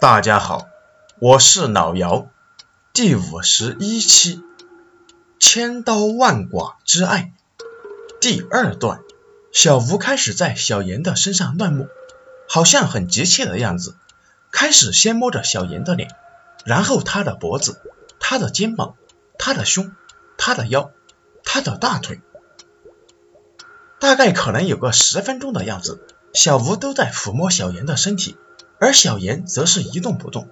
大家好，我是老姚，第五十一期，千刀万剐之爱，第二段，小吴开始在小严的身上乱摸，好像很急切的样子，开始先摸着小严的脸，然后他的脖子、他的肩膀、他的胸、他的腰、他的大腿，大概可能有个十分钟的样子，小吴都在抚摸小严的身体。而小严则是一动不动。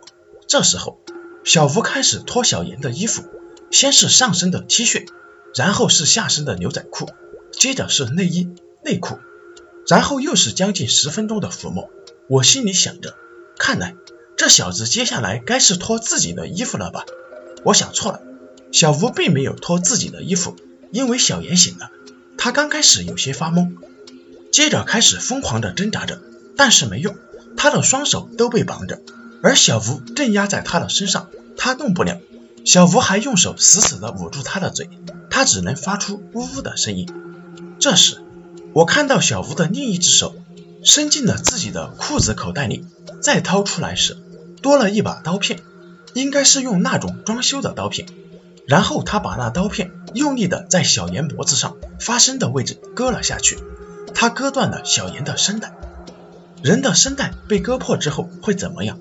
这时候，小吴开始脱小严的衣服，先是上身的 T 恤，然后是下身的牛仔裤，接着是内衣、内裤，然后又是将近十分钟的抚摸。我心里想着，看来这小子接下来该是脱自己的衣服了吧？我想错了，小吴并没有脱自己的衣服，因为小严醒了，他刚开始有些发懵，接着开始疯狂的挣扎着，但是没用。他的双手都被绑着，而小吴正压在他的身上，他动不了。小吴还用手死死地捂住他的嘴，他只能发出呜呜的声音。这时，我看到小吴的另一只手伸进了自己的裤子口袋里，再掏出来时，多了一把刀片，应该是用那种装修的刀片。然后他把那刀片用力地在小严脖子上发声的位置割了下去，他割断了小严的声带。人的声带被割破之后会怎么样？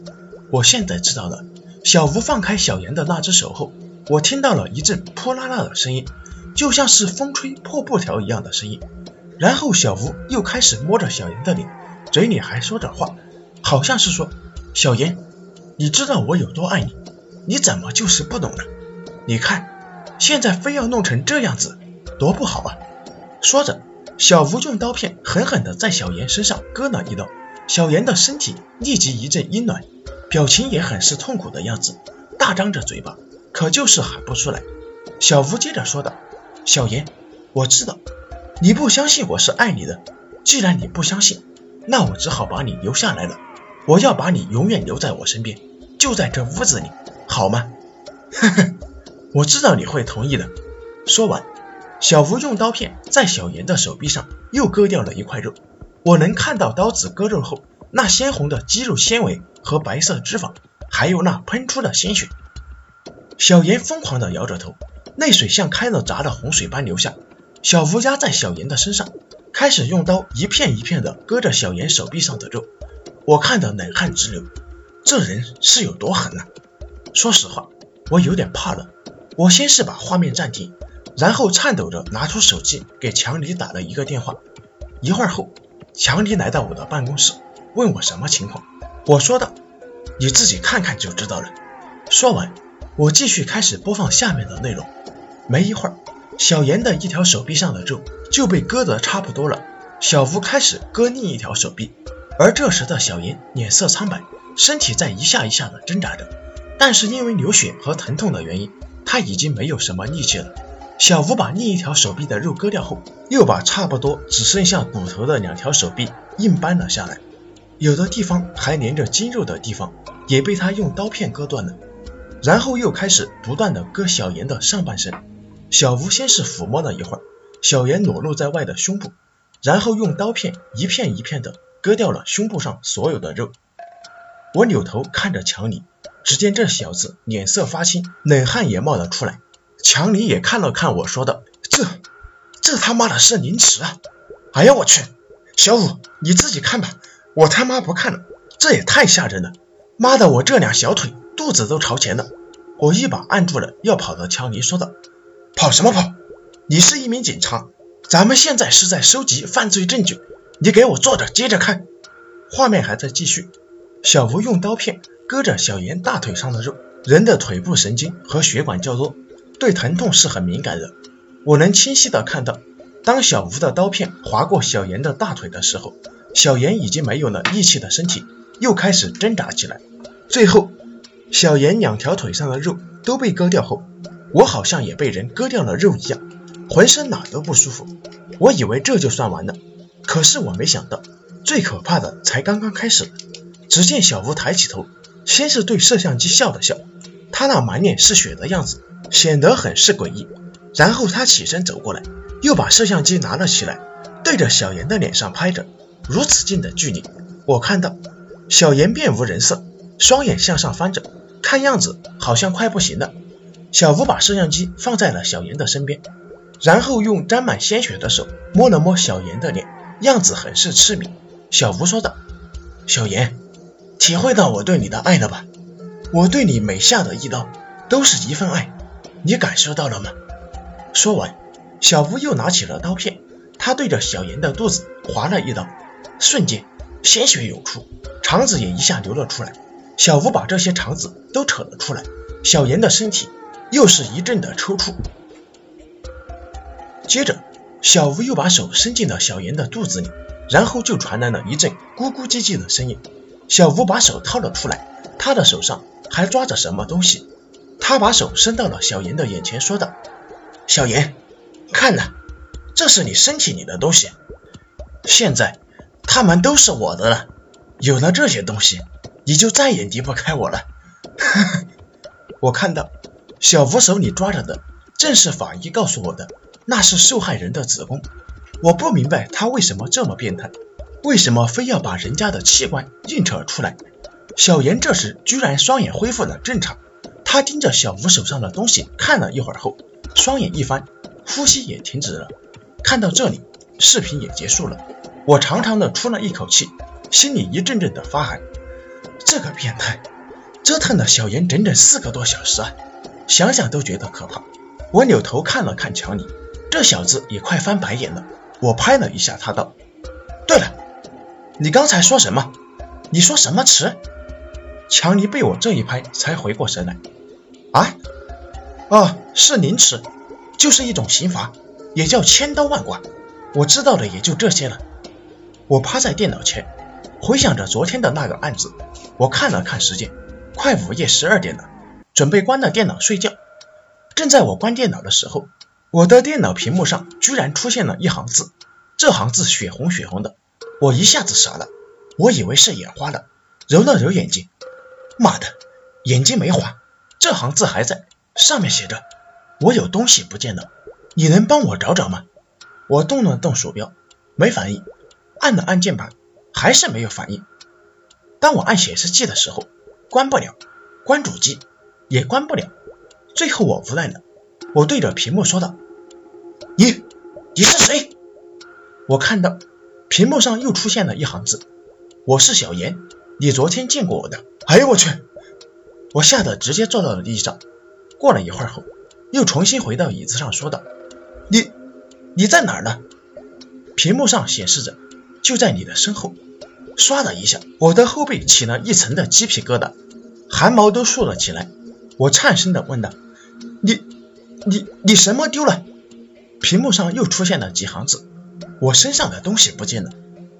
我现在知道了。小吴放开小严的那只手后，我听到了一阵扑啦啦的声音，就像是风吹破布条一样的声音。然后小吴又开始摸着小严的脸，嘴里还说着话，好像是说：“小严，你知道我有多爱你，你怎么就是不懂呢？你看，现在非要弄成这样子，多不好啊！”说着，小吴用刀片狠狠地在小严身上割了一刀。小严的身体立即一阵阴暖，表情也很是痛苦的样子，大张着嘴巴，可就是喊不出来。小吴接着说道：“小严，我知道你不相信我是爱你的，既然你不相信，那我只好把你留下来了。我要把你永远留在我身边，就在这屋子里，好吗？”呵呵，我知道你会同意的。说完，小吴用刀片在小严的手臂上又割掉了一块肉。我能看到刀子割肉后那鲜红的肌肉纤维和白色脂肪，还有那喷出的鲜血。小严疯狂地摇着头，泪水像开了闸的洪水般流下。小吴压在小严的身上，开始用刀一片一片地割着小严手臂上的肉。我看得冷汗直流，这人是有多狠啊！说实话，我有点怕了。我先是把画面暂停，然后颤抖着拿出手机给强里打了一个电话。一会儿后。强尼来到我的办公室，问我什么情况。我说道：“你自己看看就知道了。”说完，我继续开始播放下面的内容。没一会儿，小严的一条手臂上的肉就被割得差不多了。小吴开始割另一条手臂，而这时的小严脸色苍白，身体在一下一下的挣扎着。但是因为流血和疼痛的原因，他已经没有什么力气了。小吴把另一条手臂的肉割掉后，又把差不多只剩下骨头的两条手臂硬掰了下来，有的地方还连着筋肉的地方也被他用刀片割断了。然后又开始不断的割小严的上半身。小吴先是抚摸了一会儿小严裸露在外的胸部，然后用刀片一片一片的割掉了胸部上所有的肉。我扭头看着强尼，只见这小子脸色发青，冷汗也冒了出来。强尼也看了看我说道：“这，这他妈的是凌迟啊！哎呀我去，小五你自己看吧，我他妈不看了，这也太吓人了！妈的，我这俩小腿肚子都朝前了。”我一把按住了要跑的强尼，说道：“跑什么跑？你是一名警察，咱们现在是在收集犯罪证据，你给我坐着接着看。”画面还在继续，小吴用刀片割着小严大腿上的肉，人的腿部神经和血管较弱。对疼痛是很敏感的，我能清晰的看到，当小吴的刀片划过小严的大腿的时候，小严已经没有了力气的身体又开始挣扎起来。最后，小严两条腿上的肉都被割掉后，我好像也被人割掉了肉一样，浑身哪都不舒服。我以为这就算完了，可是我没想到，最可怕的才刚刚开始。只见小吴抬起头，先是对摄像机笑了笑，他那满脸是血的样子。显得很是诡异，然后他起身走过来，又把摄像机拿了起来，对着小严的脸上拍着。如此近的距离，我看到小严面无人色，双眼向上翻着，看样子好像快不行了。小吴把摄像机放在了小严的身边，然后用沾满鲜血的手摸了摸小严的脸，样子很是痴迷。小吴说道：“小严，体会到我对你的爱了吧？我对你每下的一刀都是一份爱，你感受到了吗？”说完，小吴又拿起了刀片，他对着小严的肚子划了一刀，瞬间鲜血涌出，肠子也一下流了出来。小吴把这些肠子都扯了出来，小严的身体又是一阵的抽搐。接着，小吴又把手伸进了小严的肚子里，然后就传来了一阵咕咕唧唧的声音。小吴把手掏了出来，他的手上还抓着什么东西。他把手伸到了小严的眼前，说道：“小严，看呐，这是你身体里的东西。现在，他们都是我的了。有了这些东西。”你就再也离不开我了。我看到小吴手里抓着的正是法医告诉我的，那是受害人的子宫。我不明白他为什么这么变态，为什么非要把人家的器官硬扯出来。小严这时居然双眼恢复了正常，他盯着小吴手上的东西看了一会儿后，双眼一翻，呼吸也停止了。看到这里，视频也结束了。我长长的出了一口气，心里一阵阵的发寒。这个变态折腾了小严整整四个多小时啊，想想都觉得可怕。我扭头看了看乔尼，这小子也快翻白眼了。我拍了一下他，道：“对了，你刚才说什么？你说什么词？”强尼被我这一拍才回过神来。啊？哦，是凌迟，就是一种刑罚，也叫千刀万剐。我知道的也就这些了。我趴在电脑前。回想着昨天的那个案子，我看了看时间，快午夜十二点了，准备关了电脑睡觉。正在我关电脑的时候，我的电脑屏幕上居然出现了一行字，这行字血红血红的，我一下子傻了，我以为是眼花了，揉了揉眼睛，妈的，眼睛没花，这行字还在，上面写着我有东西不见了，你能帮我找找吗？我动了动鼠标，没反应，按了按键盘。还是没有反应。当我按显示器的时候，关不了；关主机也关不了。最后我无奈了，我对着屏幕说道：“你，你是谁？”我看到屏幕上又出现了一行字：“我是小严，你昨天见过我的。”哎呦我去！我吓得直接坐到了地上。过了一会儿后，又重新回到椅子上说道：“你，你在哪儿呢？”屏幕上显示着。就在你的身后，唰的一下，我的后背起了一层的鸡皮疙瘩，汗毛都竖了起来。我颤声的问道：“你、你、你什么丢了？”屏幕上又出现了几行字：“我身上的东西不见了，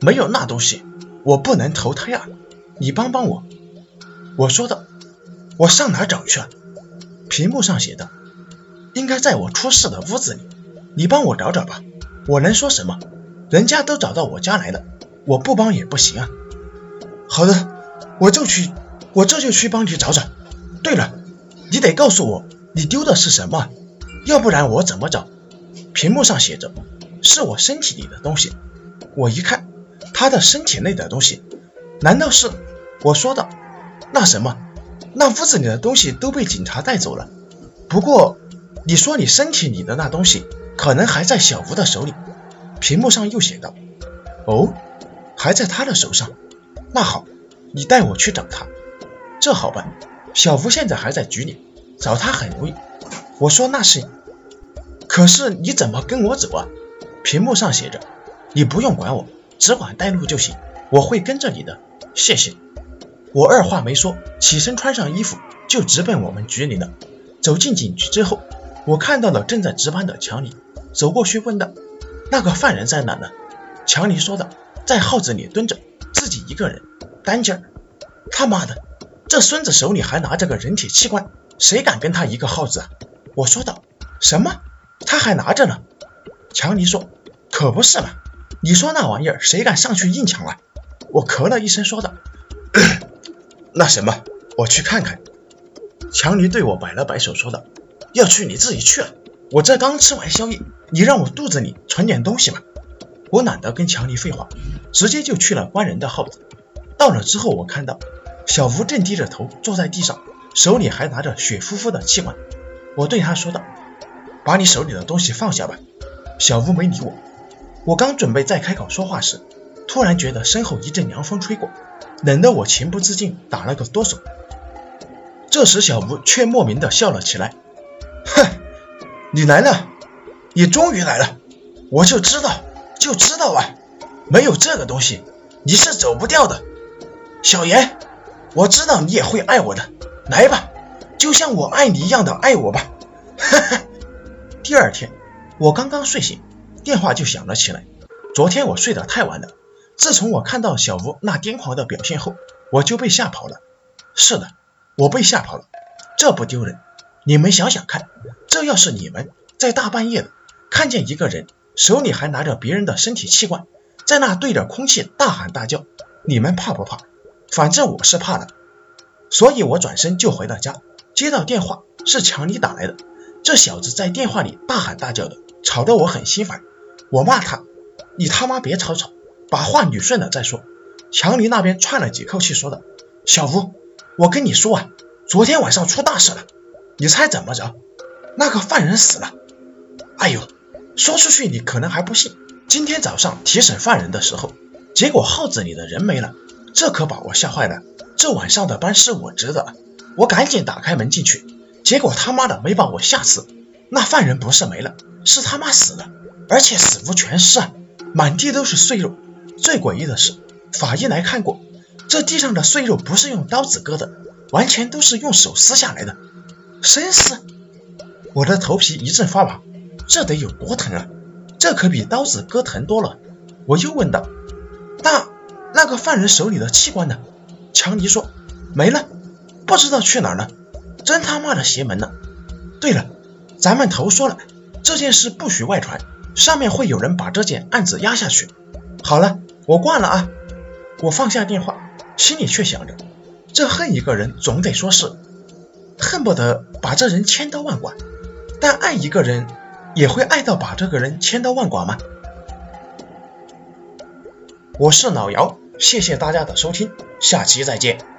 没有那东西，我不能投胎啊！你帮帮我。”我说道：“我上哪找去？”屏幕上写的：“应该在我出事的屋子里，你帮我找找吧。”我能说什么？人家都找到我家来了，我不帮也不行啊。好的，我就去，我这就去帮你找找。对了，你得告诉我你丢的是什么，要不然我怎么找？屏幕上写着是我身体里的东西。我一看他的身体内的东西，难道是？我说的。那什么，那屋子里的东西都被警察带走了。不过你说你身体里的那东西可能还在小吴的手里。屏幕上又写道：“哦，还在他的手上。那好，你带我去找他。这好办，小吴现在还在局里，找他很容易。”我说：“那是，可是你怎么跟我走啊？”屏幕上写着：“你不用管我，只管带路就行，我会跟着你的。”谢谢。我二话没说，起身穿上衣服就直奔我们局里了。走进警局之后，我看到了正在值班的强尼，走过去问道。那个犯人在哪呢？强尼说道，在号子里蹲着，自己一个人，单间儿。他妈的，这孙子手里还拿着个人体器官，谁敢跟他一个号子啊？我说道，什么？他还拿着呢？强尼说，可不是嘛，你说那玩意儿谁敢上去硬抢啊？我咳了一声说道，那什么，我去看看。强尼对我摆了摆手说道，要去你自己去啊。我这刚吃完宵夜，你让我肚子里存点东西吧。我懒得跟强尼废话，直接就去了关人的号。到了之后，我看到小吴正低着头坐在地上，手里还拿着血乎乎的气管。我对他说道：“把你手里的东西放下吧。”小吴没理我。我刚准备再开口说话时，突然觉得身后一阵凉风吹过，冷得我情不自禁打了个哆嗦。这时小吴却莫名的笑了起来：“哼，你来了，你终于来了，我就知道，就知道啊，没有这个东西，你是走不掉的，小严。”我知道你也会爱我的，来吧，就像我爱你一样的爱我吧。哈哈。第二天，我刚刚睡醒，电话就响了起来。昨天我睡得太晚了，自从我看到小吴那癫狂的表现后，我就被吓跑了。是的，我被吓跑了，这不丢人。你们想想看，这要是你们在大半夜的看见一个人手里还拿着别人的身体器官，在那对着空气大喊大叫，你们怕不怕？反正我是怕的，所以我转身就回了家。接到电话是强尼打来的，这小子在电话里大喊大叫的，吵得我很心烦。我骂他：“你他妈别吵吵，把话捋顺了再说。”强尼那边喘了几口气，说道：“小吴，我跟你说啊，昨天晚上出大事了。你猜怎么着？那个犯人死了。哎呦，说出去你可能还不信。今天早上提审犯人的时候，结果号子里的人没了。”这可把我吓坏了！这晚上的班是我值的，我赶紧打开门进去，结果他妈的没把我吓死。那犯人不是没了，是他妈死了，而且死无全尸啊，满地都是碎肉。最诡异的是，法医来看过，这地上的碎肉不是用刀子割的，完全都是用手撕下来的，生撕！我的头皮一阵发麻，这得有多疼啊？这可比刀子割疼多了。我又问道：“那？”那个犯人手里的器官呢？强尼说没了，不知道去哪儿了，真他妈的邪门呢！对了，咱们头说了，这件事不许外传，上面会有人把这件案子压下去。好了，我挂了啊！我放下电话，心里却想着，这恨一个人总得说是恨不得把这人千刀万剐，但爱一个人也会爱到把这个人千刀万剐吗？我是老姚。谢谢大家的收听，下期再见。